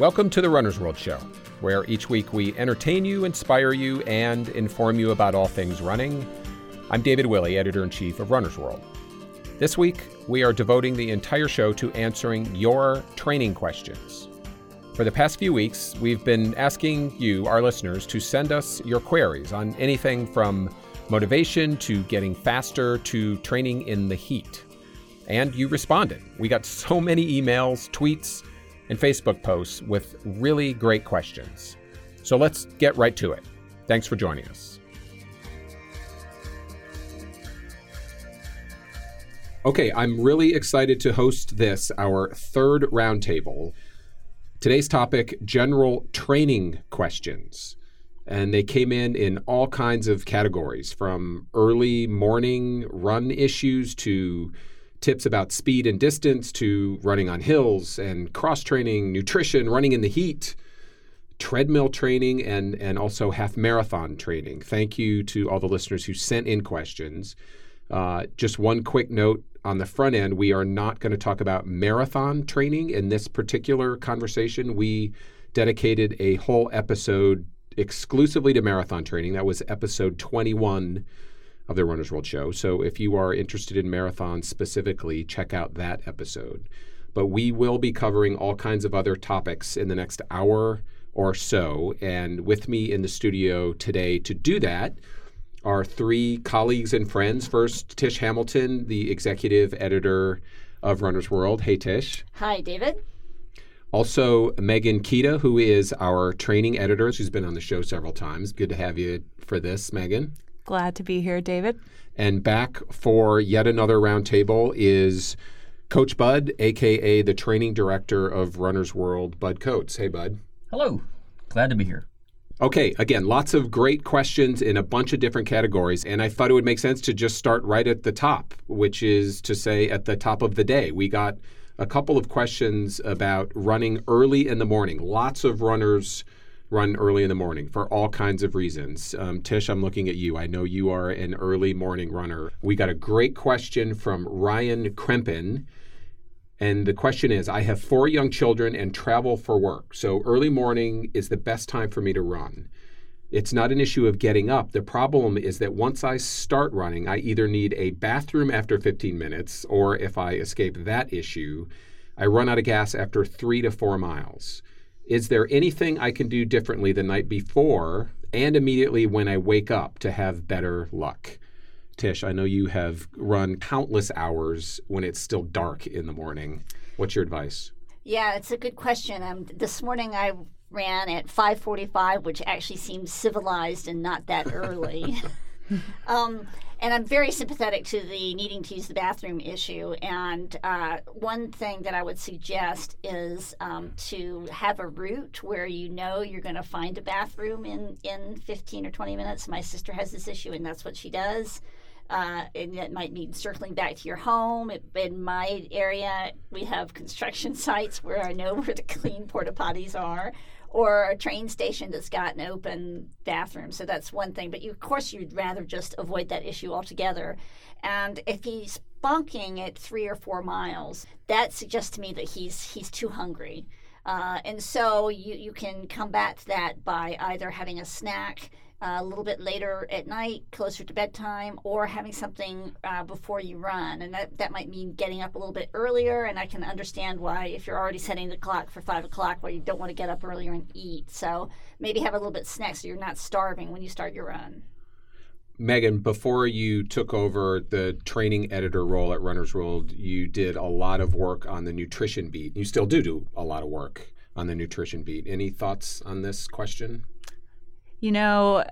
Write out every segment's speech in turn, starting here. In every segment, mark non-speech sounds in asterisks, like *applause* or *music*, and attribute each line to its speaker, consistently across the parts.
Speaker 1: Welcome to the Runner's World Show, where each week we entertain you, inspire you, and inform you about all things running. I'm David Willey, editor in chief of Runner's World. This week, we are devoting the entire show to answering your training questions. For the past few weeks, we've been asking you, our listeners, to send us your queries on anything from motivation to getting faster to training in the heat. And you responded. We got so many emails, tweets, and Facebook posts with really great questions. So let's get right to it. Thanks for joining us. Okay, I'm really excited to host this, our third roundtable. Today's topic general training questions. And they came in in all kinds of categories from early morning run issues to tips about speed and distance to running on hills and cross training, nutrition, running in the heat, treadmill training, and, and also half marathon training. Thank you to all the listeners who sent in questions. Uh, just one quick note on the front end we are not going to talk about marathon training in this particular conversation. We dedicated a whole episode exclusively to marathon training. That was episode 21 of the Runner's World Show. So if you are interested in marathons specifically, check out that episode. But we will be covering all kinds of other topics in the next hour or so. And with me in the studio today to do that are three colleagues and friends. First, Tish Hamilton, the executive editor of Runner's World. Hey, Tish.
Speaker 2: Hi, David.
Speaker 1: Also, Megan Kita, who is our training editor. She's been on the show several times. Good to have you for this, Megan.
Speaker 3: Glad to be here, David.
Speaker 1: And back for yet another roundtable is Coach Bud, aka the training director of Runner's World, Bud Coates. Hey, Bud.
Speaker 4: Hello. Glad to be here.
Speaker 1: Okay, again, lots of great questions in a bunch of different categories. And I thought it would make sense to just start right at the top, which is to say at the top of the day. We got a couple of questions about running early in the morning. Lots of runners run early in the morning for all kinds of reasons. Um, Tish, I'm looking at you. I know you are an early morning runner. We got a great question from Ryan Krempen. And the question is I have four young children and travel for work. So early morning is the best time for me to run. It's not an issue of getting up. The problem is that once I start running, I either need a bathroom after 15 minutes, or if I escape that issue, I run out of gas after three to four miles. Is there anything I can do differently the night before and immediately when I wake up to have better luck? Tish, I know you have run countless hours when it's still dark in the morning. What's your advice?
Speaker 2: Yeah, it's a good question. Um, this morning I ran at 5:45, which actually seems civilized and not that early. *laughs* *laughs* um, and I'm very sympathetic to the needing to use the bathroom issue. And uh, one thing that I would suggest is um, to have a route where you know you're going to find a bathroom in, in 15 or 20 minutes. My sister has this issue, and that's what she does. Uh, and it might mean circling back to your home. It, in my area, we have construction *laughs* sites where I know where the clean porta potties are or a train station that's got an open bathroom. So that's one thing. But you, of course, you'd rather just avoid that issue altogether. And if he's bonking at three or four miles, that suggests to me that he's he's too hungry. Uh, and so you, you can combat that by either having a snack uh, a little bit later at night, closer to bedtime, or having something uh, before you run. And that, that might mean getting up a little bit earlier. And I can understand why, if you're already setting the clock for five o'clock, why you don't want to get up earlier and eat. So maybe have a little bit snack so you're not starving when you start your run.
Speaker 1: Megan, before you took over the training editor role at Runner's World, you did a lot of work on the nutrition beat. You still do do a lot of work on the nutrition beat. Any thoughts on this question?
Speaker 3: You know,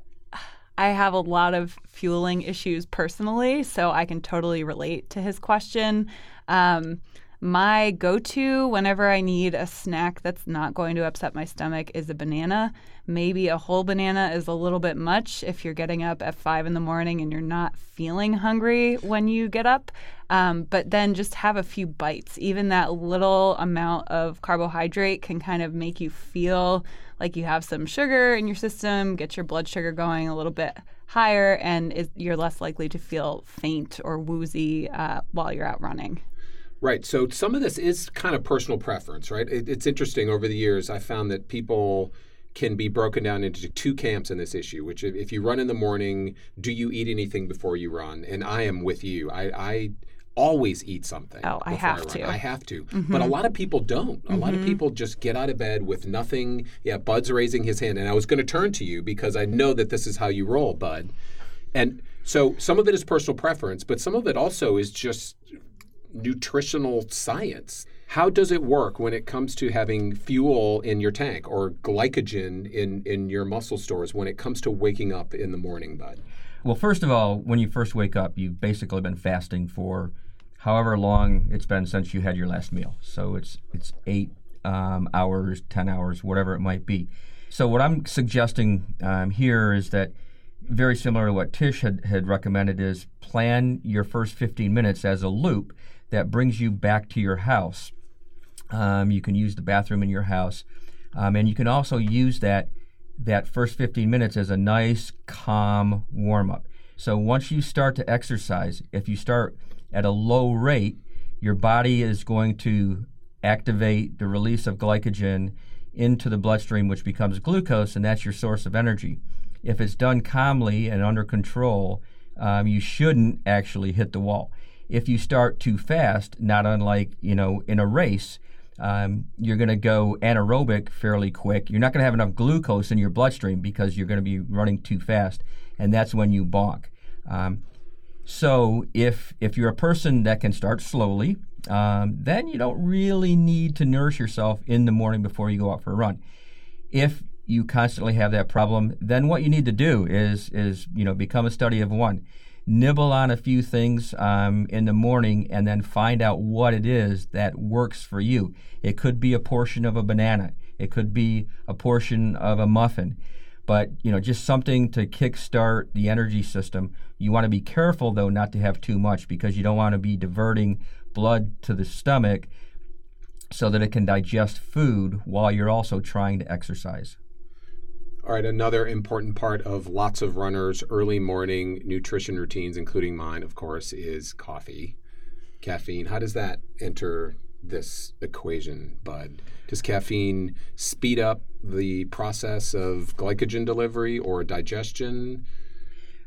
Speaker 3: I have a lot of fueling issues personally, so I can totally relate to his question. Um, my go to whenever I need a snack that's not going to upset my stomach is a banana. Maybe a whole banana is a little bit much if you're getting up at five in the morning and you're not feeling hungry when you get up. Um, but then just have a few bites. Even that little amount of carbohydrate can kind of make you feel like you have some sugar in your system, get your blood sugar going a little bit higher, and you're less likely to feel faint or woozy uh, while you're out running.
Speaker 1: Right. So some of this is kind of personal preference, right? It, it's interesting. Over the years, I found that people can be broken down into two camps in this issue. Which, if you run in the morning, do you eat anything before you run? And I am with you. I, I always eat something.
Speaker 3: Oh, I have
Speaker 1: run.
Speaker 3: to.
Speaker 1: I have to. But a mm-hmm. lot of people don't. A lot of mm-hmm. people just get out of bed with nothing. Yeah, Bud's raising his hand, and I was going to turn to you because I know that this is how you roll, Bud. And so some of it is personal preference, but some of it also is just nutritional science. How does it work when it comes to having fuel in your tank or glycogen in, in your muscle stores when it comes to waking up in the morning, Bud?
Speaker 4: Well, first of all, when you first wake up, you've basically been fasting for however long it's been since you had your last meal. So it's it's eight um, hours, ten hours, whatever it might be. So what I'm suggesting um, here is that very similar to what Tish had, had recommended is plan your first 15 minutes as a loop that brings you back to your house. Um, you can use the bathroom in your house, um, and you can also use that that first 15 minutes as a nice, calm warm up. So once you start to exercise, if you start at a low rate, your body is going to activate the release of glycogen into the bloodstream, which becomes glucose, and that's your source of energy. If it's done calmly and under control, um, you shouldn't actually hit the wall. If you start too fast, not unlike you know in a race, um, you're going to go anaerobic fairly quick. You're not going to have enough glucose in your bloodstream because you're going to be running too fast, and that's when you bonk. Um, so if if you're a person that can start slowly, um, then you don't really need to nourish yourself in the morning before you go out for a run. If you constantly have that problem, then what you need to do is is you know become a study of one nibble on a few things um, in the morning and then find out what it is that works for you. It could be a portion of a banana, it could be a portion of a muffin. But you know, just something to kickstart the energy system. You want to be careful though not to have too much because you don't want to be diverting blood to the stomach so that it can digest food while you're also trying to exercise.
Speaker 1: All right, another important part of lots of runners' early morning nutrition routines, including mine, of course, is coffee, caffeine. How does that enter this equation, Bud? Does caffeine speed up the process of glycogen delivery or digestion?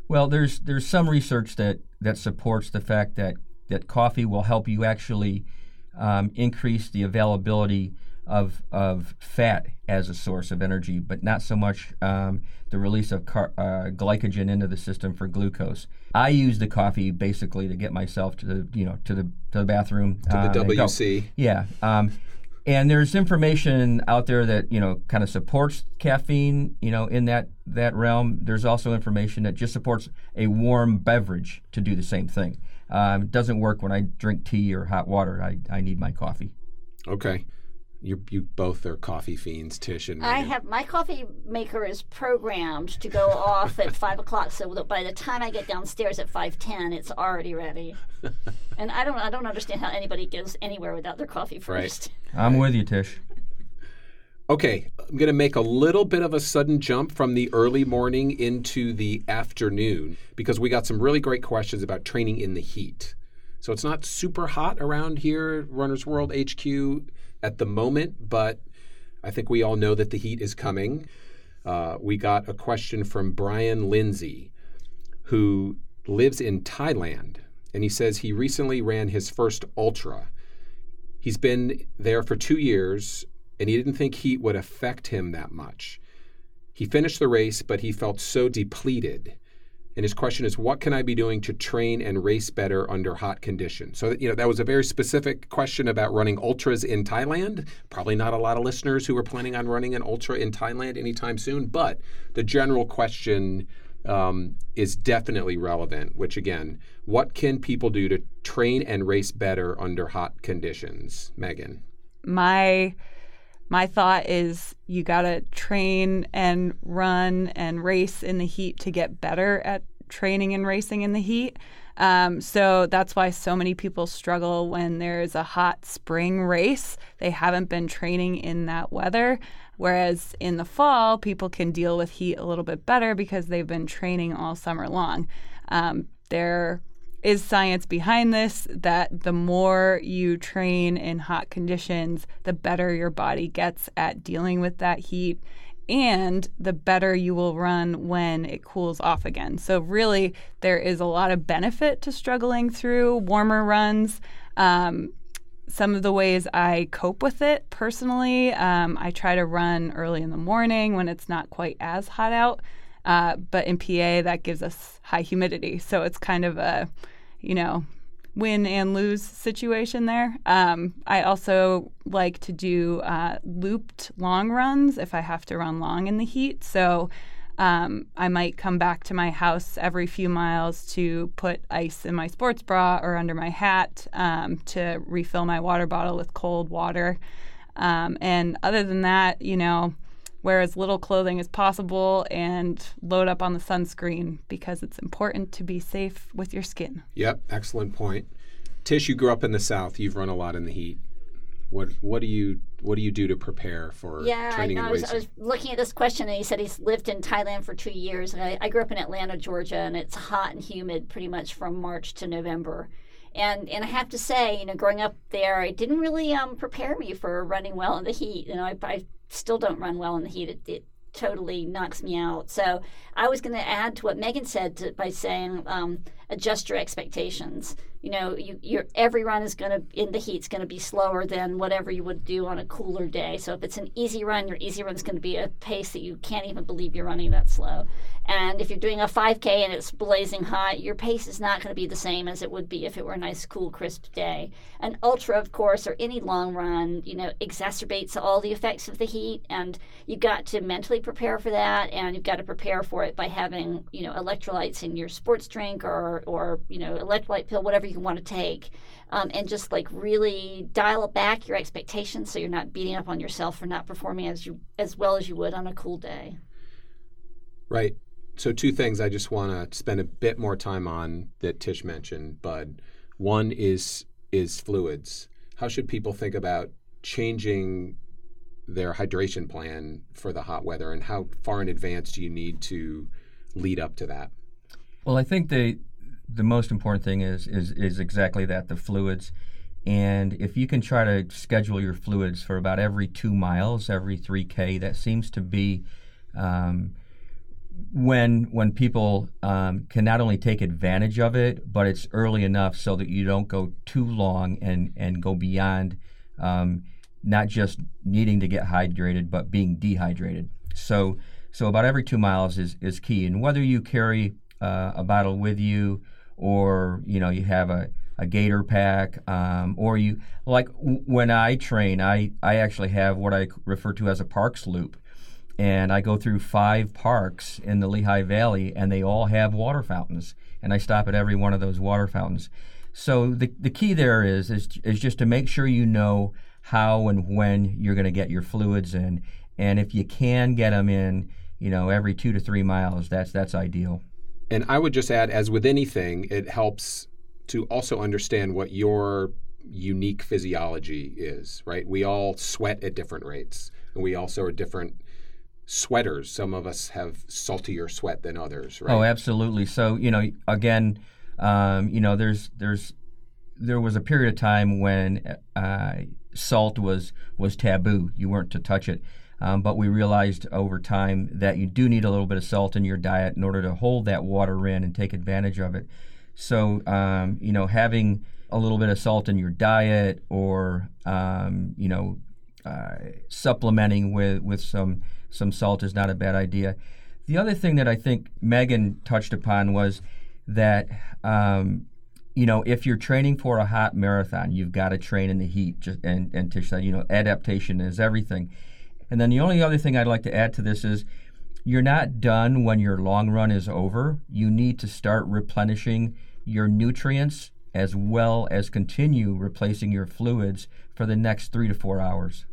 Speaker 4: Well, there's there's some research that that supports the fact that that coffee will help you actually um, increase the availability of, of fat as a source of energy, but not so much um, the release of car- uh, glycogen into the system for glucose. I use the coffee basically to get myself to the you know to the to the bathroom
Speaker 1: to
Speaker 4: uh,
Speaker 1: the. WC.
Speaker 4: Yeah. Um, and there's information out there that you know kind of supports caffeine you know in that that realm there's also information that just supports a warm beverage to do the same thing um, it doesn't work when i drink tea or hot water i, I need my coffee
Speaker 1: Okay. You, you both are coffee fiends, Tish and
Speaker 2: I have my coffee maker is programmed to go off at five o'clock, so that by the time I get downstairs at five ten, it's already ready. *laughs* and I don't I don't understand how anybody goes anywhere without their coffee
Speaker 1: Right.
Speaker 2: first.
Speaker 4: i'm with you tish
Speaker 1: Okay, I'm going to make a little bit of a sudden jump from the early morning into the afternoon because we got some really great questions about training in the heat. So it's not super hot around here, Runners World HQ at the moment, but I think we all know that the heat is coming. Uh, we got a question from Brian Lindsay, who lives in Thailand, and he says he recently ran his first ultra. He's been there for two years, and he didn't think heat would affect him that much. He finished the race, but he felt so depleted. And his question is, what can I be doing to train and race better under hot conditions? So, you know, that was a very specific question about running ultras in Thailand. Probably not a lot of listeners who are planning on running an ultra in Thailand anytime soon, but the general question um, is definitely relevant, which again, what can people do to train and race better under hot conditions? Megan.
Speaker 3: my my thought is you got to train and run and race in the heat to get better at training and racing in the heat. Um, so that's why so many people struggle when there's a hot spring race. They haven't been training in that weather. Whereas in the fall, people can deal with heat a little bit better because they've been training all summer long. Um, there is science behind this that the more you train in hot conditions, the better your body gets at dealing with that heat and the better you will run when it cools off again. So, really, there is a lot of benefit to struggling through warmer runs. Um, some of the ways I cope with it personally, um, I try to run early in the morning when it's not quite as hot out. Uh, but in PA, that gives us high humidity. So it's kind of a, you know, win and lose situation there. Um, I also like to do uh, looped long runs if I have to run long in the heat. So um, I might come back to my house every few miles to put ice in my sports bra or under my hat um, to refill my water bottle with cold water. Um, and other than that, you know, wear as little clothing as possible and load up on the sunscreen because it's important to be safe with your skin.
Speaker 1: Yep, excellent point. Tish, you grew up in the South. You've run a lot in the heat. What what do you what do you do to prepare for
Speaker 2: yeah,
Speaker 1: training
Speaker 2: I,
Speaker 1: in
Speaker 2: was,
Speaker 1: racing?
Speaker 2: I was looking at this question, and he said he's lived in Thailand for two years. And I, I grew up in Atlanta, Georgia, and it's hot and humid pretty much from March to November. And and I have to say, you know, growing up there, it didn't really um, prepare me for running well in the heat. You know, I, I still don't run well in the heat. It, it totally knocks me out. So I was going to add to what Megan said to, by saying um, adjust your expectations. You know, you, your every run is going to in the heat is going to be slower than whatever you would do on a cooler day. So if it's an easy run, your easy run is going to be a pace that you can't even believe you're running that slow. And if you're doing a 5K and it's blazing hot, your pace is not going to be the same as it would be if it were a nice, cool, crisp day. An ultra, of course, or any long run, you know, exacerbates all the effects of the heat, and you've got to mentally prepare for that, and you've got to prepare for it by having, you know, electrolytes in your sports drink or, or you know, electrolyte pill, whatever you want to take. Um, and just like really dial back your expectations so you're not beating up on yourself for not performing as you as well as you would on a cool day.
Speaker 1: Right. So two things I just want to spend a bit more time on that Tish mentioned, but One is is fluids. How should people think about changing their hydration plan for the hot weather, and how far in advance do you need to lead up to that?
Speaker 4: Well, I think the the most important thing is is is exactly that the fluids. And if you can try to schedule your fluids for about every two miles, every 3K, that seems to be um, when when people um, can not only take advantage of it, but it's early enough so that you don't go too long and and go beyond um, not just needing to get hydrated, but being dehydrated. So so about every two miles is is key, and whether you carry uh, a bottle with you or you know you have a a gator pack, um, or you like w- when I train, I, I actually have what I refer to as a parks loop, and I go through five parks in the Lehigh Valley, and they all have water fountains, and I stop at every one of those water fountains. So the the key there is is is just to make sure you know how and when you're going to get your fluids in, and if you can get them in, you know, every two to three miles, that's that's ideal.
Speaker 1: And I would just add, as with anything, it helps to also understand what your unique physiology is, right? We all sweat at different rates, and we also are different sweaters. Some of us have saltier sweat than others, right?
Speaker 4: Oh, absolutely. So you know, again, um, you know, there's there's there was a period of time when uh, salt was was taboo. You weren't to touch it. Um, but we realized over time that you do need a little bit of salt in your diet in order to hold that water in and take advantage of it. So, um, you know, having a little bit of salt in your diet or, um, you know, uh, supplementing with, with some, some salt is not a bad idea. The other thing that I think Megan touched upon was that, um, you know, if you're training for a hot marathon, you've got to train in the heat. Just, and, and Tish said, you know, adaptation is everything. And then the only other thing I'd like to add to this is you're not done when your long run is over. You need to start replenishing your nutrients as well as continue replacing your fluids for the next three to four hours.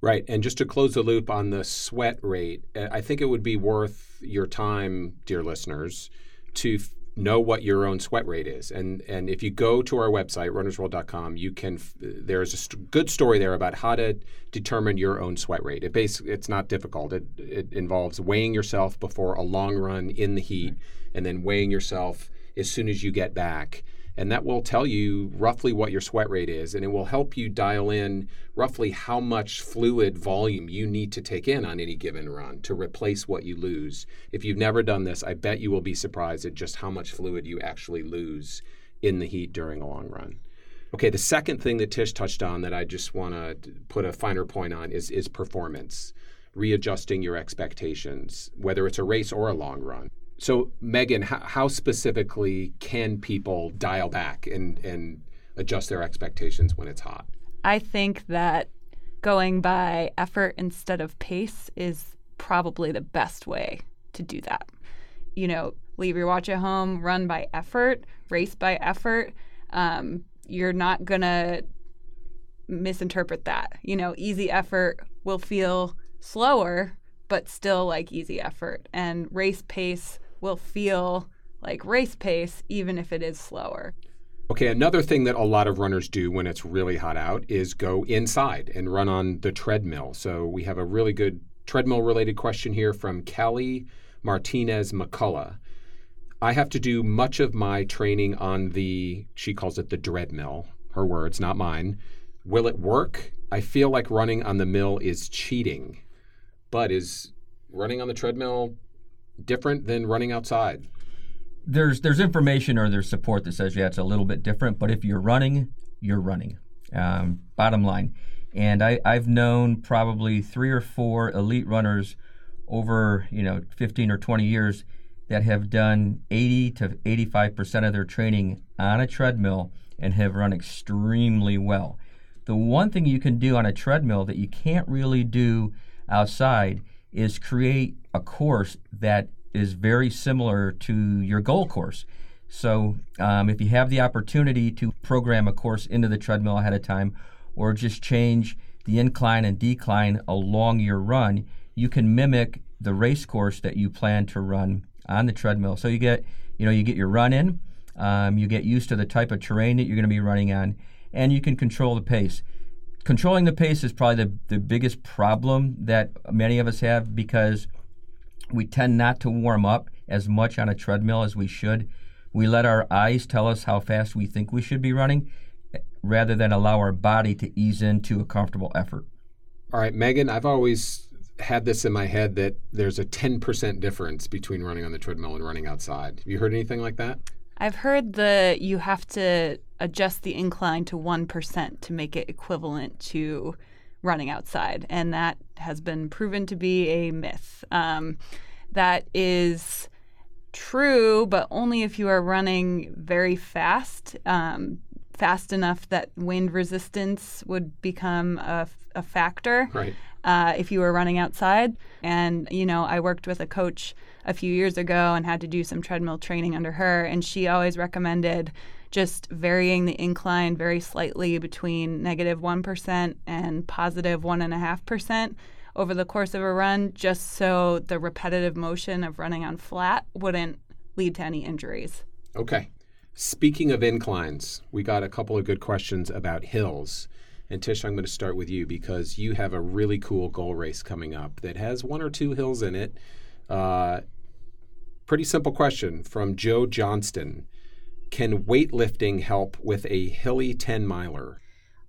Speaker 1: Right. And just to close the loop on the sweat rate, I think it would be worth your time, dear listeners, to f- know what your own sweat rate is. And and if you go to our website runnersworld.com, you can there's a st- good story there about how to determine your own sweat rate. It basically it's not difficult. It it involves weighing yourself before a long run in the heat and then weighing yourself as soon as you get back. And that will tell you roughly what your sweat rate is, and it will help you dial in roughly how much fluid volume you need to take in on any given run to replace what you lose. If you've never done this, I bet you will be surprised at just how much fluid you actually lose in the heat during a long run. Okay, the second thing that Tish touched on that I just want to put a finer point on is is performance, readjusting your expectations, whether it's a race or a long run. So, Megan, how, how specifically can people dial back and, and adjust their expectations when it's hot?
Speaker 3: I think that going by effort instead of pace is probably the best way to do that. You know, leave your watch at home, run by effort, race by effort. Um, you're not going to misinterpret that. You know, easy effort will feel slower, but still like easy effort. And race pace will feel like race pace, even if it is slower.
Speaker 1: Okay, another thing that a lot of runners do when it's really hot out is go inside and run on the treadmill. So we have a really good treadmill related question here from Kelly Martinez McCullough. I have to do much of my training on the, she calls it the dreadmill, her words, not mine. Will it work? I feel like running on the mill is cheating. But is running on the treadmill different than running outside?
Speaker 4: There's there's information or there's support that says yeah it's a little bit different, but if you're running, you're running. Um, bottom line, and I, I've known probably three or four elite runners over you know 15 or 20 years that have done 80 to 85 percent of their training on a treadmill and have run extremely well. The one thing you can do on a treadmill that you can't really do outside is create a course that is very similar to your goal course. So, um, if you have the opportunity to program a course into the treadmill ahead of time, or just change the incline and decline along your run, you can mimic the race course that you plan to run on the treadmill. So you get, you know, you get your run in, um, you get used to the type of terrain that you're going to be running on, and you can control the pace controlling the pace is probably the, the biggest problem that many of us have because we tend not to warm up as much on a treadmill as we should. We let our eyes tell us how fast we think we should be running rather than allow our body to ease into a comfortable effort.
Speaker 1: All right, Megan, I've always had this in my head that there's a 10% difference between running on the treadmill and running outside. Have you heard anything like that?
Speaker 3: I've heard that you have to adjust the incline to 1% to make it equivalent to running outside. And that has been proven to be a myth. Um, that is true, but only if you are running very fast, um, fast enough that wind resistance would become a, a factor.
Speaker 1: Right.
Speaker 3: Uh, if you were running outside. And, you know, I worked with a coach a few years ago and had to do some treadmill training under her. And she always recommended just varying the incline very slightly between negative 1 and positive 1.5% over the course of a run, just so the repetitive motion of running on flat wouldn't lead to any injuries.
Speaker 1: Okay. Speaking of inclines, we got a couple of good questions about hills. And Tish, I'm going to start with you because you have a really cool goal race coming up that has one or two hills in it. Uh, pretty simple question from Joe Johnston Can weightlifting help with a hilly 10 miler?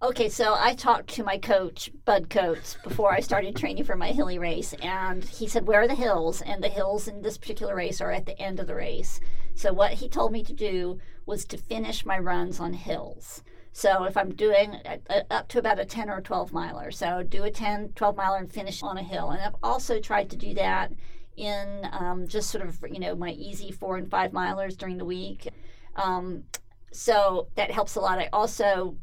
Speaker 2: Okay, so I talked to my coach, Bud Coates, before I started *laughs* training for my hilly race, and he said, Where are the hills? And the hills in this particular race are at the end of the race. So, what he told me to do was to finish my runs on hills. So, if I'm doing up to about a 10 or 12 miler, so do a 10, 12 miler and finish on a hill. And I've also tried to do that in um, just sort of, you know, my easy four and five milers during the week. Um, so, that helps a lot. I also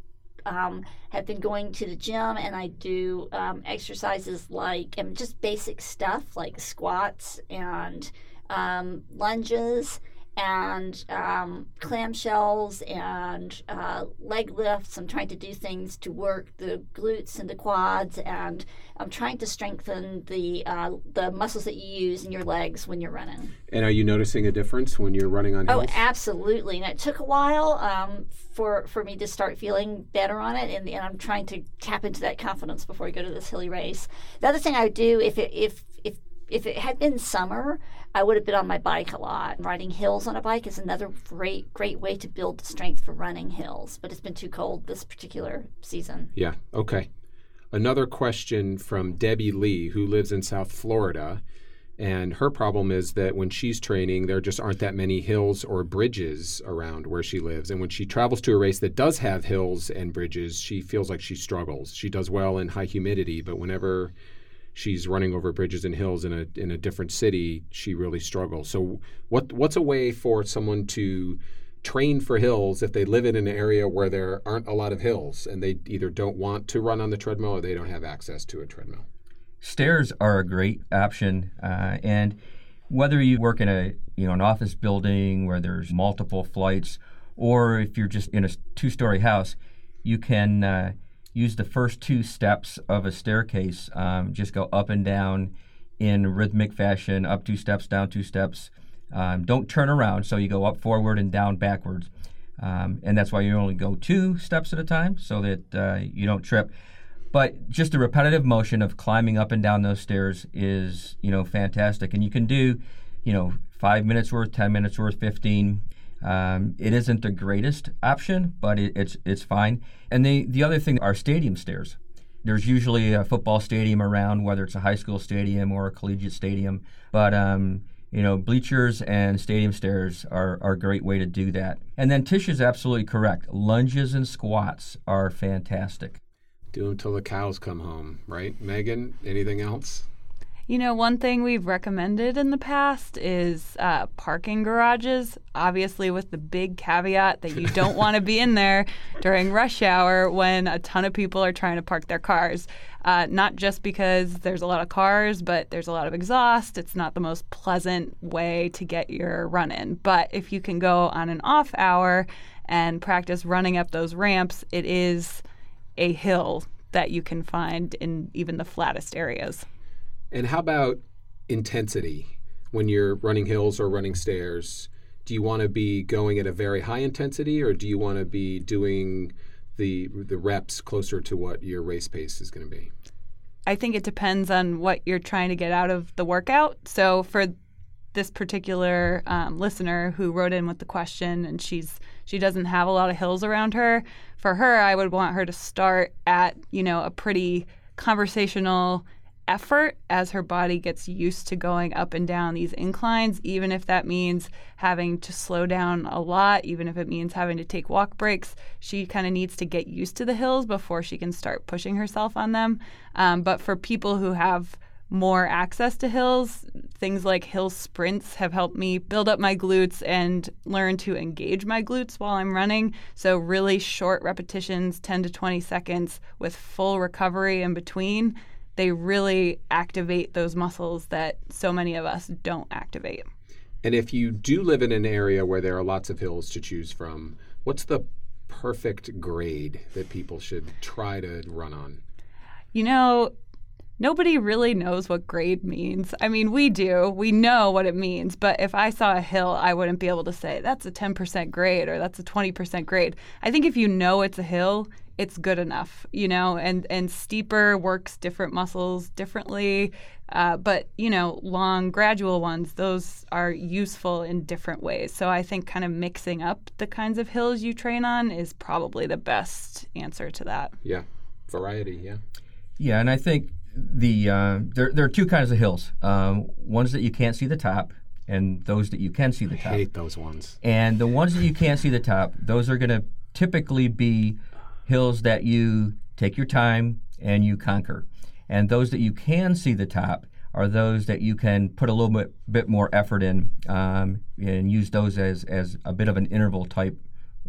Speaker 2: um, have been going to the gym and I do um, exercises like and just basic stuff like squats and um, lunges and um, clamshells and uh, leg lifts. I'm trying to do things to work the glutes and the quads, and I'm trying to strengthen the uh, the muscles that you use in your legs when you're running.
Speaker 1: And are you noticing a difference when you're running on
Speaker 2: oh,
Speaker 1: hills?
Speaker 2: Oh, absolutely. And it took a while um, for for me to start feeling better on it, and, and I'm trying to tap into that confidence before I go to this hilly race. The other thing I would do if it, if if it had been summer, I would have been on my bike a lot. Riding hills on a bike is another great, great way to build strength for running hills. But it's been too cold this particular season.
Speaker 1: Yeah. Okay. Another question from Debbie Lee, who lives in South Florida. And her problem is that when she's training, there just aren't that many hills or bridges around where she lives. And when she travels to a race that does have hills and bridges, she feels like she struggles. She does well in high humidity, but whenever she's running over bridges and hills in a in a different city, she really struggles. So what what's a way for someone to train for hills if they live in an area where there aren't a lot of hills and they either don't want to run on the treadmill or they don't have access to a treadmill?
Speaker 4: Stairs are a great option, uh, and whether you work in a you know an office building where there's multiple flights, or if you're just in a two-story house, you can uh, use the first two steps of a staircase. Um, just go up and down in rhythmic fashion, up two steps, down two steps. Um, don't turn around, so you go up forward and down backwards. Um, and that's why you only go two steps at a time so that uh, you don't trip. But just the repetitive motion of climbing up and down those stairs is, you know, fantastic. And you can do, you know, five minutes worth, 10 minutes worth, 15. Um, it isn't the greatest option, but it, it's it's fine. And the the other thing are stadium stairs. There's usually a football stadium around, whether it's a high school stadium or a collegiate stadium. But um, you know, bleachers and stadium stairs are, are a great way to do that. And then Tish is absolutely correct. Lunges and squats are fantastic.
Speaker 1: Do them till the cows come home, right? Megan, anything else?
Speaker 3: You know, one thing we've recommended in the past is uh, parking garages, obviously, with the big caveat that you don't want to be in there *laughs* during rush hour when a ton of people are trying to park their cars. Uh, not just because there's a lot of cars, but there's a lot of exhaust. It's not the most pleasant way to get your run in. But if you can go on an off hour and practice running up those ramps, it is a hill that you can find in even the flattest areas.
Speaker 1: And how about intensity when you're running hills or running stairs? Do you want to be going at a very high intensity or do you want to be doing the the reps closer to what your race pace is going to be?
Speaker 3: I think it depends on what you're trying to get out of the workout. So for this particular um, listener who wrote in with the question, and she's she doesn't have a lot of hills around her. For her, I would want her to start at you know a pretty conversational effort as her body gets used to going up and down these inclines, even if that means having to slow down a lot, even if it means having to take walk breaks. She kind of needs to get used to the hills before she can start pushing herself on them. Um, but for people who have more access to hills, things like hill sprints have helped me build up my glutes and learn to engage my glutes while I'm running. So, really short repetitions, 10 to 20 seconds with full recovery in between they really activate those muscles that so many of us don't activate.
Speaker 1: And if you do live in an area where there are lots of hills to choose from, what's the perfect grade that people should try to run on?
Speaker 3: You know, nobody really knows what grade means. I mean, we do. We know what it means. But if I saw a hill, I wouldn't be able to say that's a 10% grade or that's a 20% grade. I think if you know it's a hill, it's good enough, you know, and, and steeper works different muscles differently. Uh, but, you know, long, gradual ones, those are useful in different ways. So I think kind of mixing up the kinds of hills you train on is probably the best answer to that.
Speaker 1: Yeah, variety, yeah.
Speaker 4: Yeah, and I think the uh, there, there are two kinds of hills um, ones that you can't see the top and those that you can see the
Speaker 1: I
Speaker 4: top.
Speaker 1: hate those ones.
Speaker 4: And the ones that you can't see the top, those are going to typically be hills that you take your time and you conquer. And those that you can see the top are those that you can put a little bit, bit more effort in um, and use those as, as a bit of an interval type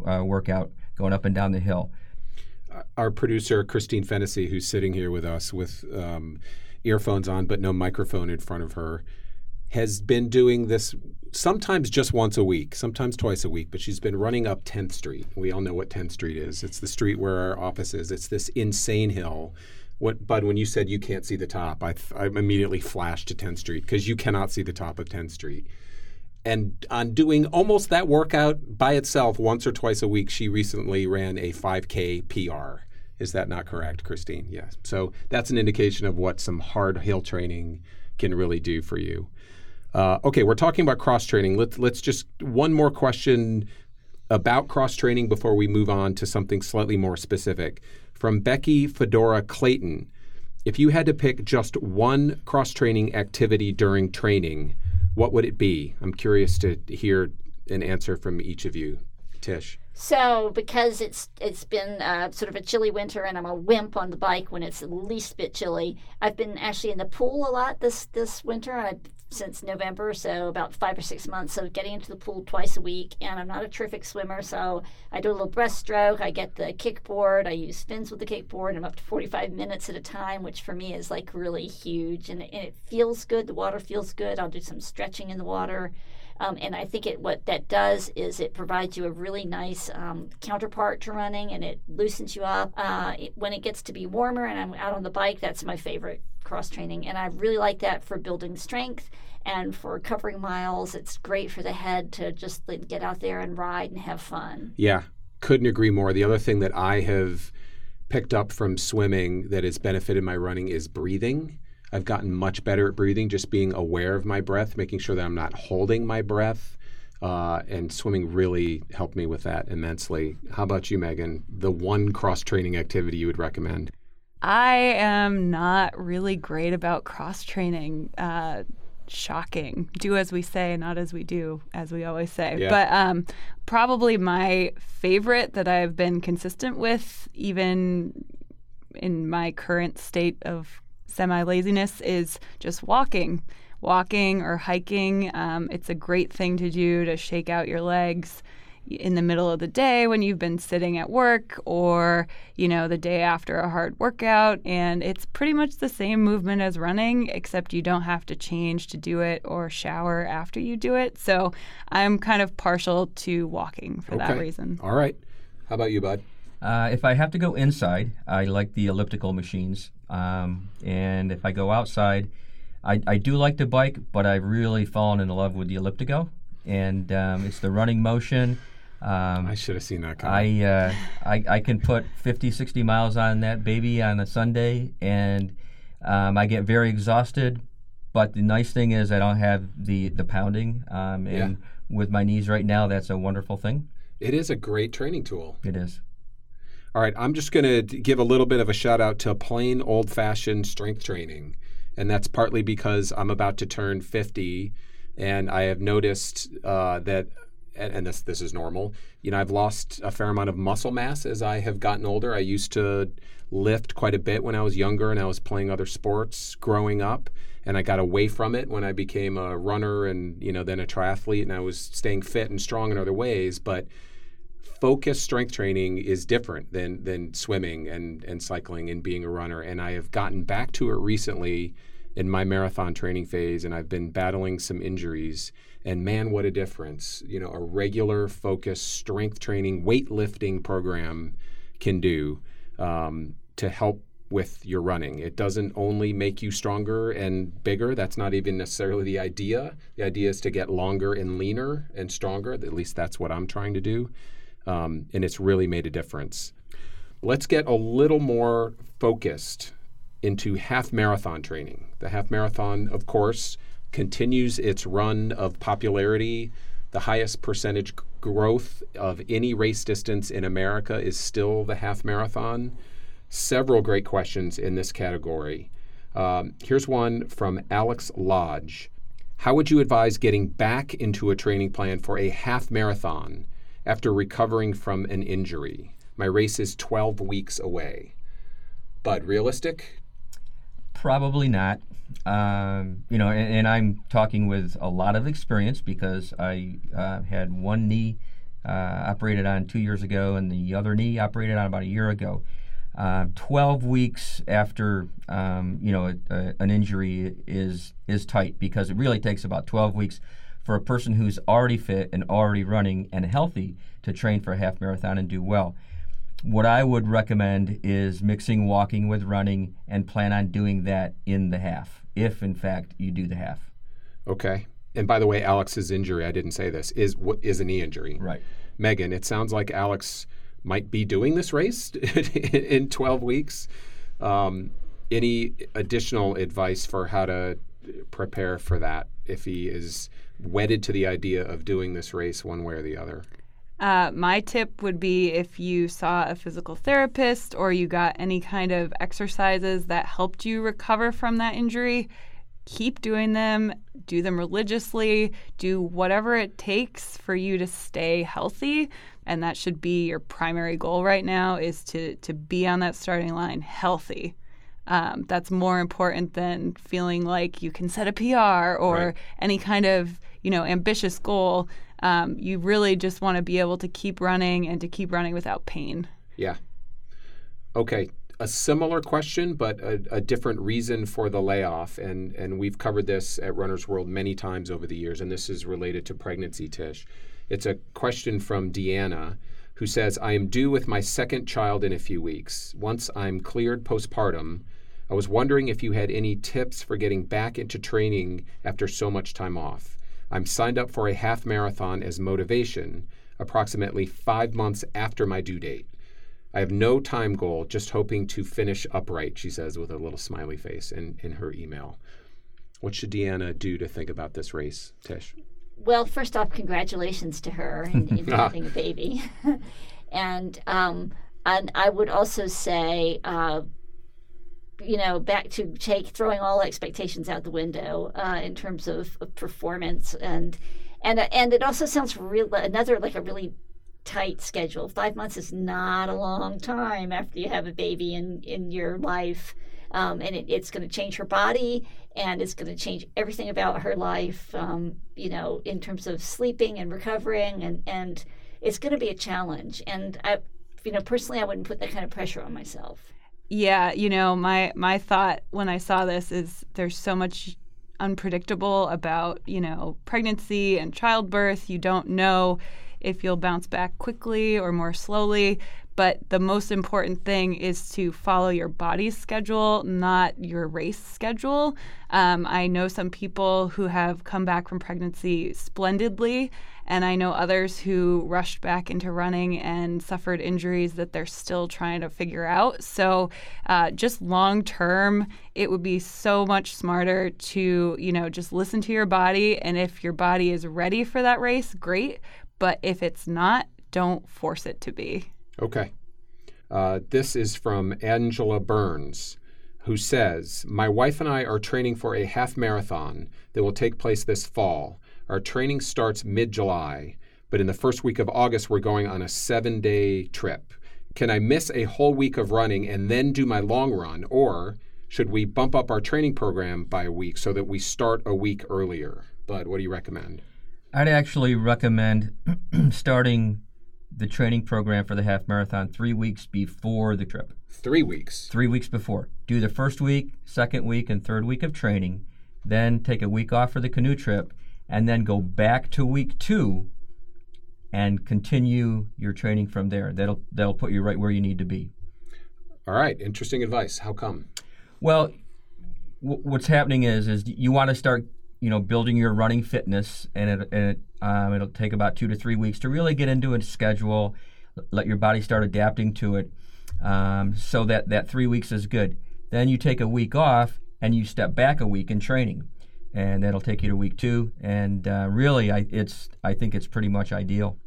Speaker 4: uh, workout going up and down the hill.
Speaker 1: Our producer, Christine Fennessy, who's sitting here with us with um, earphones on but no microphone in front of her, has been doing this sometimes just once a week, sometimes twice a week, but she's been running up 10th Street. We all know what 10th Street is. It's the street where our office is. It's this insane hill. What, Bud, when you said you can't see the top, I, I immediately flashed to 10th Street because you cannot see the top of 10th Street. And on doing almost that workout by itself once or twice a week, she recently ran a 5K PR. Is that not correct, Christine? Yes. So that's an indication of what some hard hill training can really do for you. Uh, okay, we're talking about cross training. Let's let's just one more question about cross training before we move on to something slightly more specific. From Becky Fedora Clayton, if you had to pick just one cross training activity during training, what would it be? I'm curious to hear an answer from each of you. Tish.
Speaker 2: So, because it's it's been uh, sort of a chilly winter, and I'm a wimp on the bike when it's the least bit chilly. I've been actually in the pool a lot this this winter. I since November, so about five or six months of getting into the pool twice a week. And I'm not a terrific swimmer, so I do a little breaststroke. I get the kickboard. I use fins with the kickboard. I'm up to 45 minutes at a time, which for me is like really huge. And, and it feels good. The water feels good. I'll do some stretching in the water. Um, and I think it what that does is it provides you a really nice um, counterpart to running, and it loosens you up. Uh, it, when it gets to be warmer and I'm out on the bike, that's my favorite cross training, and I really like that for building strength and for covering miles. It's great for the head to just like, get out there and ride and have fun.
Speaker 1: Yeah, couldn't agree more. The other thing that I have picked up from swimming that has benefited my running is breathing. I've gotten much better at breathing, just being aware of my breath, making sure that I'm not holding my breath. Uh, and swimming really helped me with that immensely. How about you, Megan? The one cross training activity you would recommend?
Speaker 3: I am not really great about cross training. Uh, shocking. Do as we say, not as we do, as we always say.
Speaker 1: Yeah.
Speaker 3: But um, probably my favorite that I've been consistent with, even in my current state of semi laziness, is just walking. Walking or hiking. Um, it's a great thing to do to shake out your legs in the middle of the day when you've been sitting at work or you know the day after a hard workout and it's pretty much the same movement as running except you don't have to change to do it or shower after you do it so i'm kind of partial to walking for that reason
Speaker 1: All right. How about you, bud?
Speaker 4: Uh, if I have to go inside, I like the elliptical machines. Um, and if I go outside, I, I do like to bike, but I've really fallen in love with the ElliptiGO. And um, it's the running motion. Um,
Speaker 1: I should have seen that coming.
Speaker 4: I, uh, I I can put 50, 60 miles on that baby on a Sunday, and um, I get very exhausted. But the nice thing is I don't have the the pounding, um, and with my knees right now, that's a wonderful thing.
Speaker 1: it is a great training tool.
Speaker 4: It is.
Speaker 1: All right, I'm just going to give a little bit of a shout out to plain old fashioned strength training. And that's partly because I'm about to turn 50 and I have noticed uh, that, and, and this, this is normal, you know, I've lost a fair amount of muscle mass as I have gotten older. I used to lift quite a bit when I was younger and I was playing other sports growing up. And I got away from it when I became a runner and, you know, then a triathlete and I was staying fit and strong in other ways. But focused strength training is different than than swimming and and cycling and being a runner. And I have gotten back to it recently in my marathon training phase and I've been battling some injuries. And man what a difference you know a regular focused strength training weightlifting program can do um, to help with your running. It doesn't only make you stronger and bigger. That's not even necessarily the idea. The idea is to get longer and leaner and stronger. At least that's what i'm trying to do um, and it's really made a difference. Let's get a little more focused into half marathon training. The half marathon, of course, continues its run of popularity. The highest percentage growth of any race distance in America is still the half marathon. Several great questions in this category. Um, here's one from Alex Lodge. How would you advise getting back into a training plan for a half marathon after recovering from an injury? My race is 12 weeks away. Bud, realistic?
Speaker 4: Probably not. Um, you know, and, and I'm talking with a lot of experience because I uh, had one knee uh, operated on two years ago and the other knee operated on about a year ago. Uh, 12 weeks after um, you know a, a, an injury is is tight because it really takes about 12 weeks for a person who's already fit and already running and healthy to train for a half marathon and do well. What I would recommend is mixing walking with running and plan on doing that in the half, if in fact you do the half.
Speaker 1: Okay. And by the way, Alex's injury, I didn't say this, is what is a knee injury.
Speaker 4: Right.
Speaker 1: Megan, it sounds like Alex might be doing this race *laughs* in 12 weeks. Um, any additional advice for how to prepare for that if he is wedded to the idea of doing this race one way or the other?
Speaker 3: Uh, my tip would be if you saw a physical therapist or you got any kind of exercises that helped you recover from that injury, keep doing them, do them religiously, do whatever it takes for you to stay healthy. And that should be your primary goal right now is to, to be on that starting line healthy. Um, that's more important than feeling like you can set a PR or
Speaker 1: Right.
Speaker 3: any kind of you know ambitious goal. Um, you really just want to be able to keep running and to keep running without pain.
Speaker 1: Yeah. Okay. A similar question, but a, a different reason for the layoff. And, and we've covered this at Runner's World many times over the years, and this is related to pregnancy, Tish. It's a question from Deanna, who says, I am due with my second child in a few weeks. Once I'm cleared postpartum, I was wondering if you had any tips for getting back into training after so much time off. I'm signed up for a half marathon as motivation approximately five months after my due date. I have no time goal, just hoping to finish upright, she says with a little smiley face in, in her email. What should Deanna do to think about this race, Tish?
Speaker 2: Well, first off, congratulations to her in, *laughs* in having a baby, *laughs* and um, and I would also say, uh, you know, back to take throwing all expectations out the window uh, in terms of, of performance, and and and it also sounds real another like a really tight schedule. Five months is not a long time after you have a baby in in your life. Um, and it, it's going to change her body and it's going to change everything about her life um, you know in terms of sleeping and recovering and and it's going to be a challenge and i you know personally i wouldn't put that kind of pressure on myself
Speaker 3: Yeah, you know, my my thought when I saw this is there's so much unpredictable about, you know, pregnancy and childbirth. You don't know if you'll bounce back quickly or more slowly, but the most important thing is to follow your body's schedule, not your race schedule. Um, I know some people who have come back from pregnancy splendidly, and I know others who rushed back into running and suffered injuries that they're still trying to figure out. So, uh, just long term, it would be so much smarter to, you know, just listen to your body. And if your body is ready for that race, great. But if it's not, don't force it to be.
Speaker 1: Okay. Uh, this is from Angela Burns, who says My wife and I are training for a half marathon that will take place this fall. Our training starts mid July, but in the first week of August, we're going on a seven day trip. Can I miss a whole week of running and then do my long run, or should we bump up our training program by a week so that we start a week earlier? Bud, what do you recommend?
Speaker 4: I'd actually recommend *clears throat* starting the training program for the half marathon three weeks before the trip.
Speaker 1: Three weeks.
Speaker 4: Three weeks before. Do the first week, second week, and third week of training. Then take a week off for the canoe trip, and then go back to week two and continue your training from there. That'll that'll put you right where you need to be.
Speaker 1: All right. Interesting advice. How come?
Speaker 4: Well, w- what's happening is is you want to start you know building your running fitness, and it, and it um, it'll take about two to three weeks to really get into a schedule, let your body start adapting to it, um, so that that three weeks is good. Then you take a week off and you step back a week in training, and that'll take you to week two. And uh, really, I it's I think it's pretty much ideal.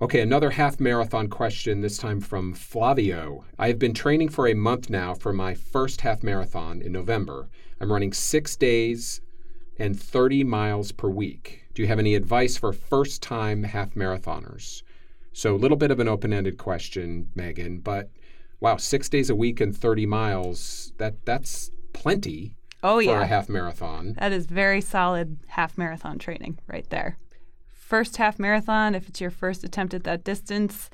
Speaker 1: Okay, another half marathon question, this time from Flavio. I have been training for a month now for my first half marathon in November. I'm running six days and 30 miles per week. Do you have any advice for first time half marathoners? So, a little bit of an open ended question, Megan, but wow, six days a week and 30 miles, that, that's plenty
Speaker 3: Oh,
Speaker 1: for
Speaker 3: yeah.
Speaker 1: a half marathon.
Speaker 3: That is very solid half marathon training right there. First half marathon, if it's your first attempt at that distance,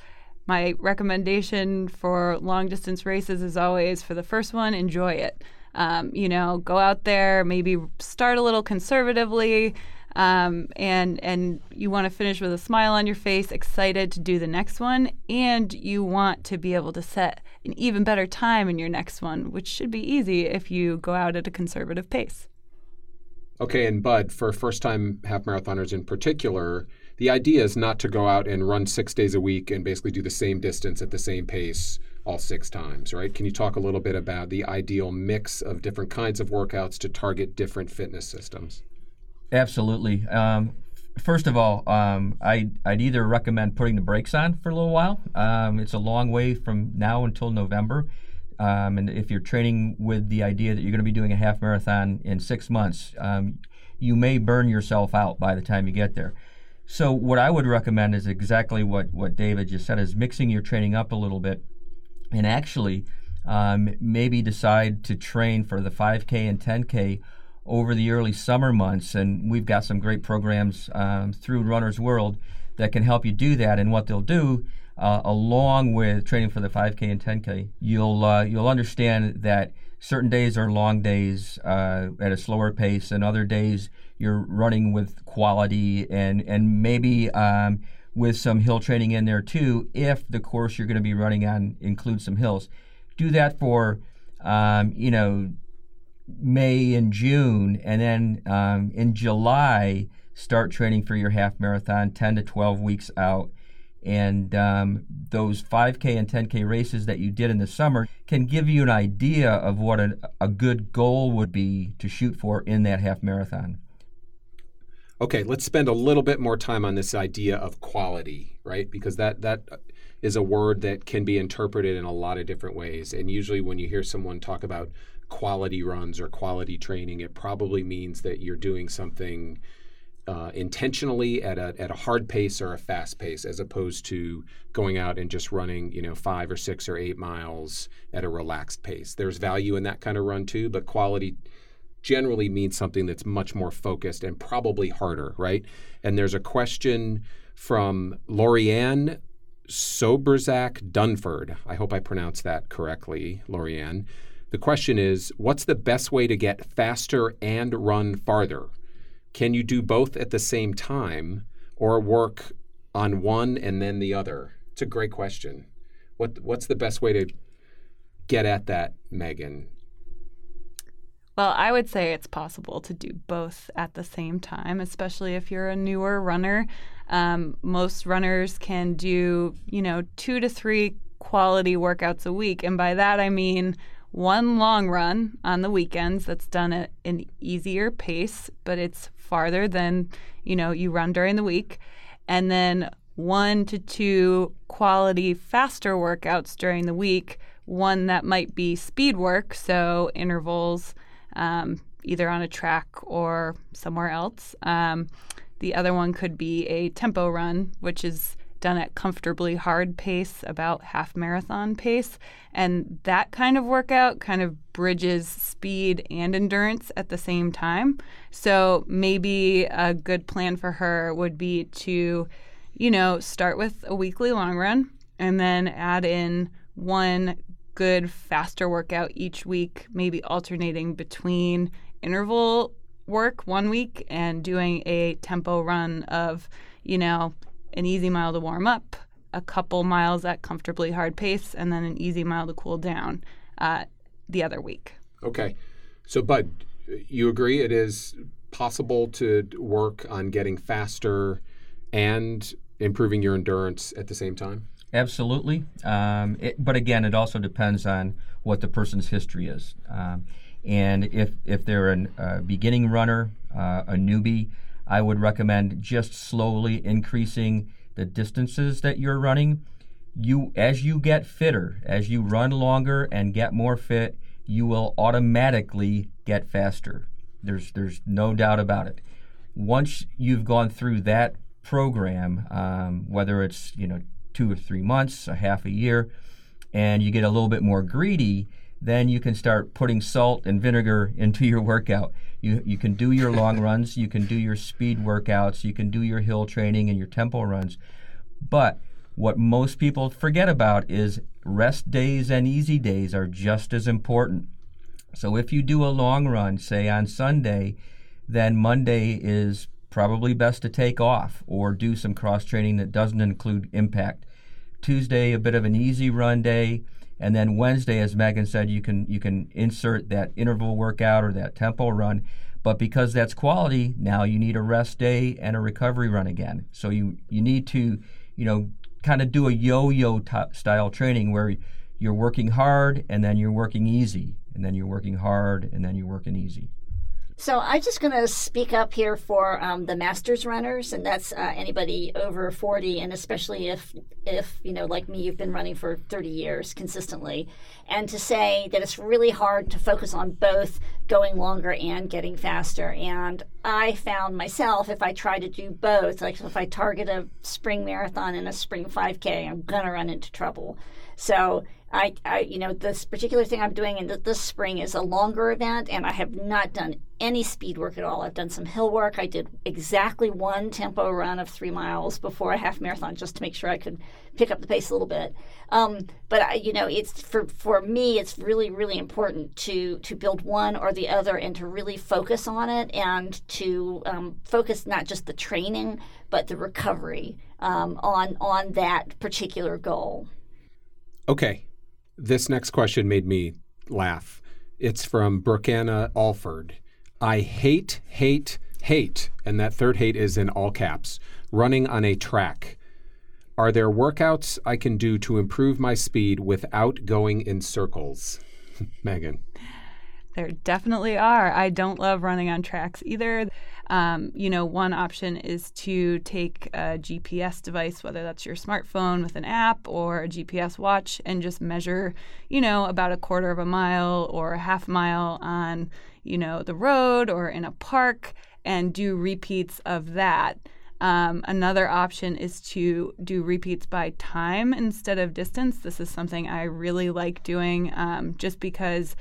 Speaker 3: my recommendation for long distance races is always for the first one, enjoy it. Um, you know, go out there, maybe start a little conservatively, um, and and you want to finish with a smile on your face, excited to do the next one, and you want to be able to set an even better time in your next one, which should be easy if you go out at a conservative pace.
Speaker 1: Okay, and Bud, for first time half marathoners in particular, the idea is not to go out and run six days a week and basically do the same distance at the same pace all six times, right? Can you talk a little bit about the ideal mix of different kinds of workouts to target different fitness systems?
Speaker 4: Absolutely. Um, first of all, um, I, I'd either recommend putting the brakes on for a little while. Um, it's a long way from now until November. Um, and if you're training with the idea that you're going to be doing a half marathon in six months, um, you may burn yourself out by the time you get there. So what I would recommend is exactly what, what David just said is mixing your training up a little bit and actually um, maybe decide to train for the 5K and 10K over the early summer months. And we've got some great programs um, through Runner's World that can help you do that. And what they'll do, uh, along with training for the 5K and 10K, you'll uh, you'll understand that certain days are long days uh, at a slower pace, and other days you're running with quality and and maybe. Um, with some hill training in there too, if the course you're going to be running on includes some hills. Do that for, um, you know, May and June, and then um, in July, start training for your half marathon 10 to 12 weeks out. And um, those 5K and 10K races that you did in the summer can give you an idea of what a, a good goal would be to shoot for in that half marathon.
Speaker 1: Okay, let's spend a little bit more time on this idea of quality, right? Because that that is a word that can be interpreted in a lot of different ways. And usually when you hear someone talk about quality runs or quality training, it probably means that you're doing something uh, intentionally at a, at a hard pace or a fast pace, as opposed to going out and just running, you know, five or six or eight miles at a relaxed pace. There's value in that kind of run too, but quality generally means something that's much more focused and probably harder, right? And there's a question from Lorianne Soberzak Dunford. I hope I pronounced that correctly, Lorianne. The question is What's the best way to get faster and run farther? Can you do both at the same time or work on one and then the other? It's a great question. What, what's the best way to get at that, Megan?
Speaker 3: Well, I would say it's possible to do both at the same time, especially if you're a newer runner. Um, most runners can do, you know, two to three quality workouts a week. And by that, I mean one long run on the weekends that's done at an easier pace, but it's farther than, you know, you run during the week. And then one to two quality faster workouts during the week, one that might be speed work, so intervals, um, either on a track or somewhere else. Um, the other one could be a tempo run, which is done at comfortably hard pace, about half marathon pace. And that kind of workout kind of bridges speed and endurance at the same time. So maybe a good plan for her would be to, you know, start with a weekly long run and then add in one good faster workout each week, maybe alternating between interval work one week and doing a tempo run of, you know, an easy mile to warm up, a couple miles at comfortably hard pace, and then an easy mile to cool down uh, the other week.
Speaker 1: Okay. So, Bud, you agree it is possible to work on getting faster and improving your endurance at the same time?
Speaker 4: Absolutely. Um, it, but again, it also depends on what the person's history is. Um, and if, if they're a uh, beginning runner, uh, a newbie, I would recommend just slowly increasing the distances that you're running. You as you get fitter, as you run longer and get more fit, you will automatically get faster. There's there's no doubt about it. Once you've gone through that program, um, whether it's you know two or three months, a half a year, and you get a little bit more greedy, then you can start putting salt and vinegar *laughs* into your workout. You, you can do your long *laughs* runs, you can do your speed workouts, you can do your hill training and your tempo runs. But what most people forget about is rest days and easy days are just as important. So if you do a long run, say on Sunday, then Monday is probably best to take off or do some cross training that doesn't include impact. Tuesday, a bit of an easy run day and then Wednesday, as Megan said, you can you can insert that interval workout or that tempo run. But because that's quality, now you need a rest day and a recovery run again. So you you need to, you know, kind of do a yo-yo t- style training where you're working hard and then you're working easy, and then you're working hard and then you're working easy.
Speaker 2: So I'm just going to speak up here for um, the masters runners, and that's uh, anybody over 40, and especially if, if you know, like me, you've been running for 30 years consistently, and to say that it's really hard to focus on both going longer and getting faster. And I found myself, if I try to do both, like if I target a spring marathon and a spring 5K, I'm going to run into trouble. So I, I, you know, this particular thing I'm doing in this spring is a longer event, and I have not done any speed work at all. I've done some hill work. I did exactly one tempo run of three miles before a half marathon just to make sure I could pick up the pace a little bit. Um, but I, you know, it's for for me, it's really really important to to build one or the other and to really focus on it and to um, focus not just the training but the recovery um, on on that particular goal.
Speaker 1: Okay, this next question made me laugh. It's from Brookanna Alford. I hate, hate, hate, and that third hate is in all caps, running on a track. Are there workouts I can do to improve my speed without going in circles? *laughs* Megan.
Speaker 3: There definitely are. I don't love running on tracks either. Um, you know, one option is to take a GPS device, whether that's your smartphone with an app or a GPS watch, and just measure, you know, about a quarter of a mile or a half mile on, you know, the road or in a park and do repeats of that. Um, another option is to do repeats by time instead of distance. This is something I really like doing um, just because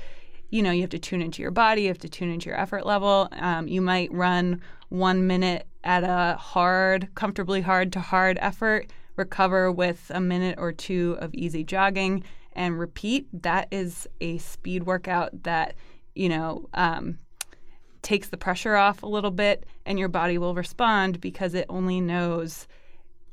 Speaker 3: you know, you have to tune into your body, you have to tune into your effort level. Um, you might run one minute at a hard, comfortably hard to hard effort, recover with a minute or two of easy jogging, and repeat. That is a speed workout that, you know, um, takes the pressure off a little bit, and your body will respond because it only knows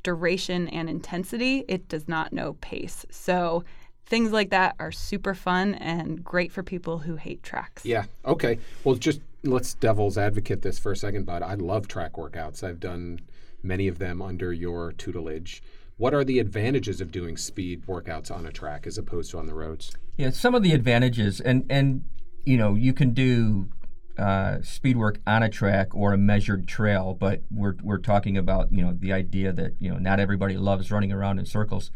Speaker 3: duration and intensity. It does not know pace. So, things like that are super fun and great for people who hate tracks.
Speaker 1: Yeah. Okay. Well, just let's devil's advocate this for a second, bud. I love track workouts. I've done many of them under your tutelage. What are the advantages of doing speed workouts on a track as opposed to on the roads?
Speaker 4: Yeah, some of the advantages, and and you know, you can do uh, speed work on a track or a measured trail, but we're we're talking about you know the idea that you know not everybody loves running around in circles.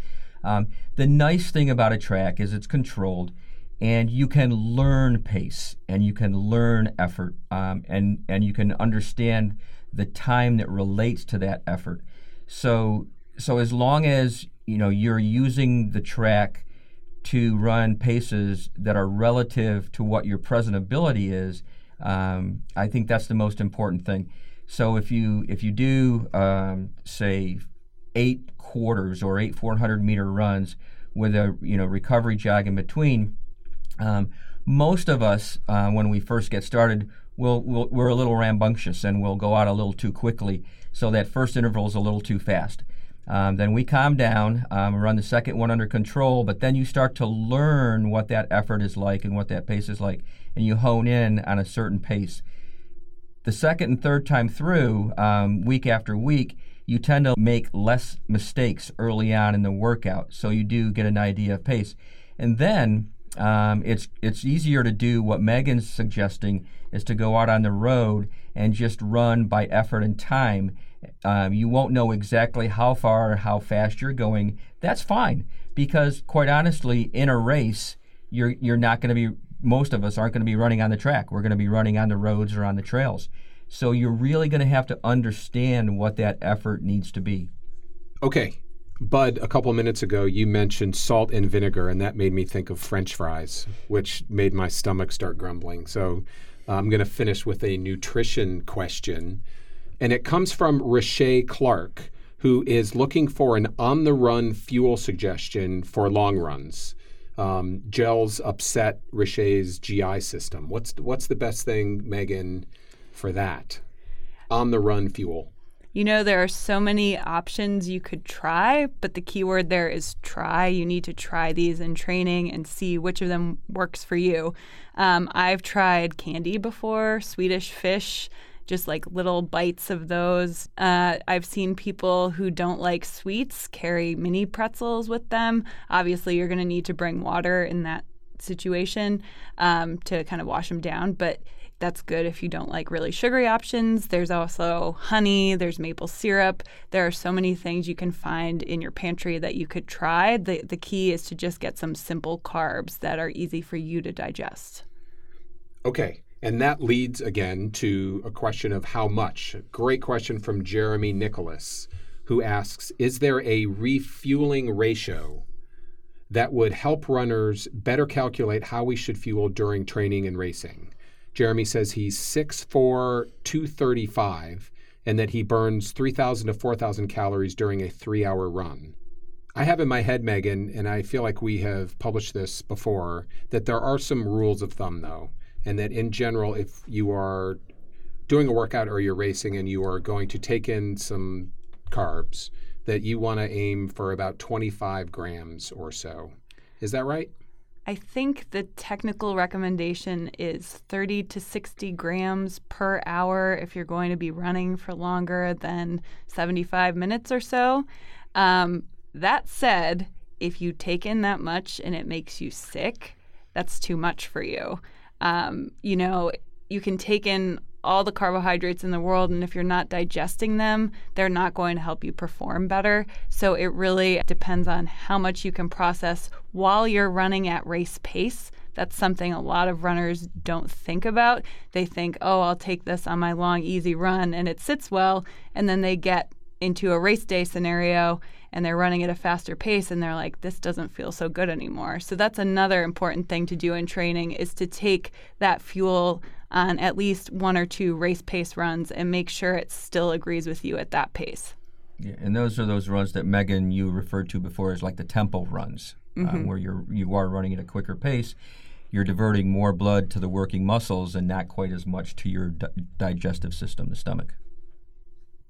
Speaker 4: Um, the nice thing about a track is it's controlled and you can learn pace and you can learn effort um, and, and you can understand the time that relates to that effort. So, so as long as you know you're using the track to run paces that are relative to what your present ability is, um, I think that's the most important thing. So if you if you do um, say eight quarters or eight 400 meter runs with a you know recovery jog in between. Um, most of us, uh, when we first get started, will will we're a little rambunctious and we'll go out a little too quickly. So that first interval is a little too fast. Um, then we calm down, um, run the second one under control, but then you start to learn what that effort is like and what that pace is like, and you hone in on a certain pace. The second and third time through, um, week after week, you tend to make less mistakes early on in the workout, so you do get an idea of pace. And then um, it's it's easier to do what Megan's suggesting is to go out on the road and just run by effort and time. Um, you won't know exactly how far or how fast you're going. That's fine because, quite honestly, in a race, you're you're not going to be. Most of us aren't going to be running on the track. We're going to be running on the roads or on the trails. So you're really going to have to understand what that effort needs to be.
Speaker 1: Okay. Bud, a couple minutes ago, you mentioned salt and vinegar, and that made me think of French fries, which made my stomach start grumbling. So uh, I'm going to finish with a nutrition question. And it comes from Riche Clark, who is looking for an on the run fuel suggestion for long runs. Um, gels upset Riche's GI system. What's what's the best thing, Megan, for that on the run fuel?
Speaker 3: You know, there are so many options you could try, but the key word there is try. You need to try these in training and see which of them works for you. Um, I've tried candy before, Swedish fish, just like little bites of those. Uh, I've seen people who don't like sweets carry mini pretzels with them. Obviously, you're going to need to bring water in that situation um, to kind of wash them down, but that's good if you don't like really sugary options. There's also honey, there's maple syrup. There are so many things you can find in your pantry that you could try. The, the key is to just get some simple carbs that are easy for you to digest.
Speaker 1: Okay. And that leads again to a question of how much. Great question from Jeremy Nicholas, who asks Is there a refueling ratio that would help runners better calculate how we should fuel during training and racing? Jeremy says he's 6'4, 235, and that he burns 3,000 to 4,000 calories during a three hour run. I have in my head, Megan, and I feel like we have published this before, that there are some rules of thumb, though, and that in general, if you are doing a workout or you're racing and you are going to take in some carbs, that you want to aim for about 25 grams or so. Is that right?
Speaker 3: I think the technical recommendation is 30 to 60 grams per hour if you're going to be running for longer than 75 minutes or so. Um, that said, if you take in that much and it makes you sick, that's too much for you. Um, you know, you can take in all the carbohydrates in the world, and if you're not digesting them, they're not going to help you perform better. So it really depends on how much you can process while you're running at race pace. That's something a lot of runners don't think about. They think, oh, I'll take this on my long, easy run, and it sits well. And then they get into a race day scenario and they're running at a faster pace and they're like this doesn't feel so good anymore so that's another important thing to do in training is to take that fuel on at least one or two race pace runs and make sure it still agrees with you at that pace
Speaker 4: yeah, and those are those runs that Megan you referred to before as like the tempo runs, um, mm-hmm. where you're you are running at a quicker pace. You're diverting more blood to the working muscles and not quite as much to your di- digestive system, the stomach.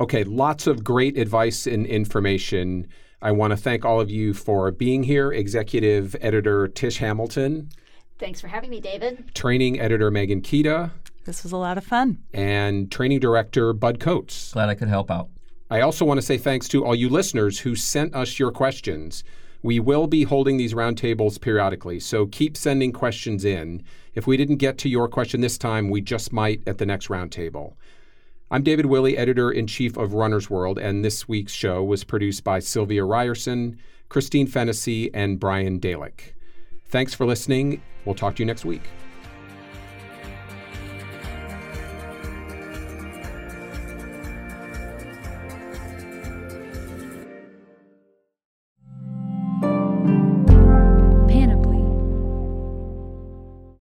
Speaker 1: Okay, lots of great advice and information. I want to thank all of you for being here. Executive Editor Tish Hamilton.
Speaker 2: Thanks for having me, David.
Speaker 1: Training Editor Megan Kita.
Speaker 3: This was a lot of fun.
Speaker 1: And Training Director Bud Coates.
Speaker 4: Glad I could help out.
Speaker 1: I also want to say thanks to all you listeners who sent us your questions. We will be holding these roundtables periodically, so keep sending questions in. If we didn't get to your question this time, we just might at the next roundtable. I'm David Willey, editor in chief of Runner's World, and this week's show was produced by Sylvia Ryerson, Christine Fennessy, and Brian Dalek. Thanks for listening. We'll talk to you next week.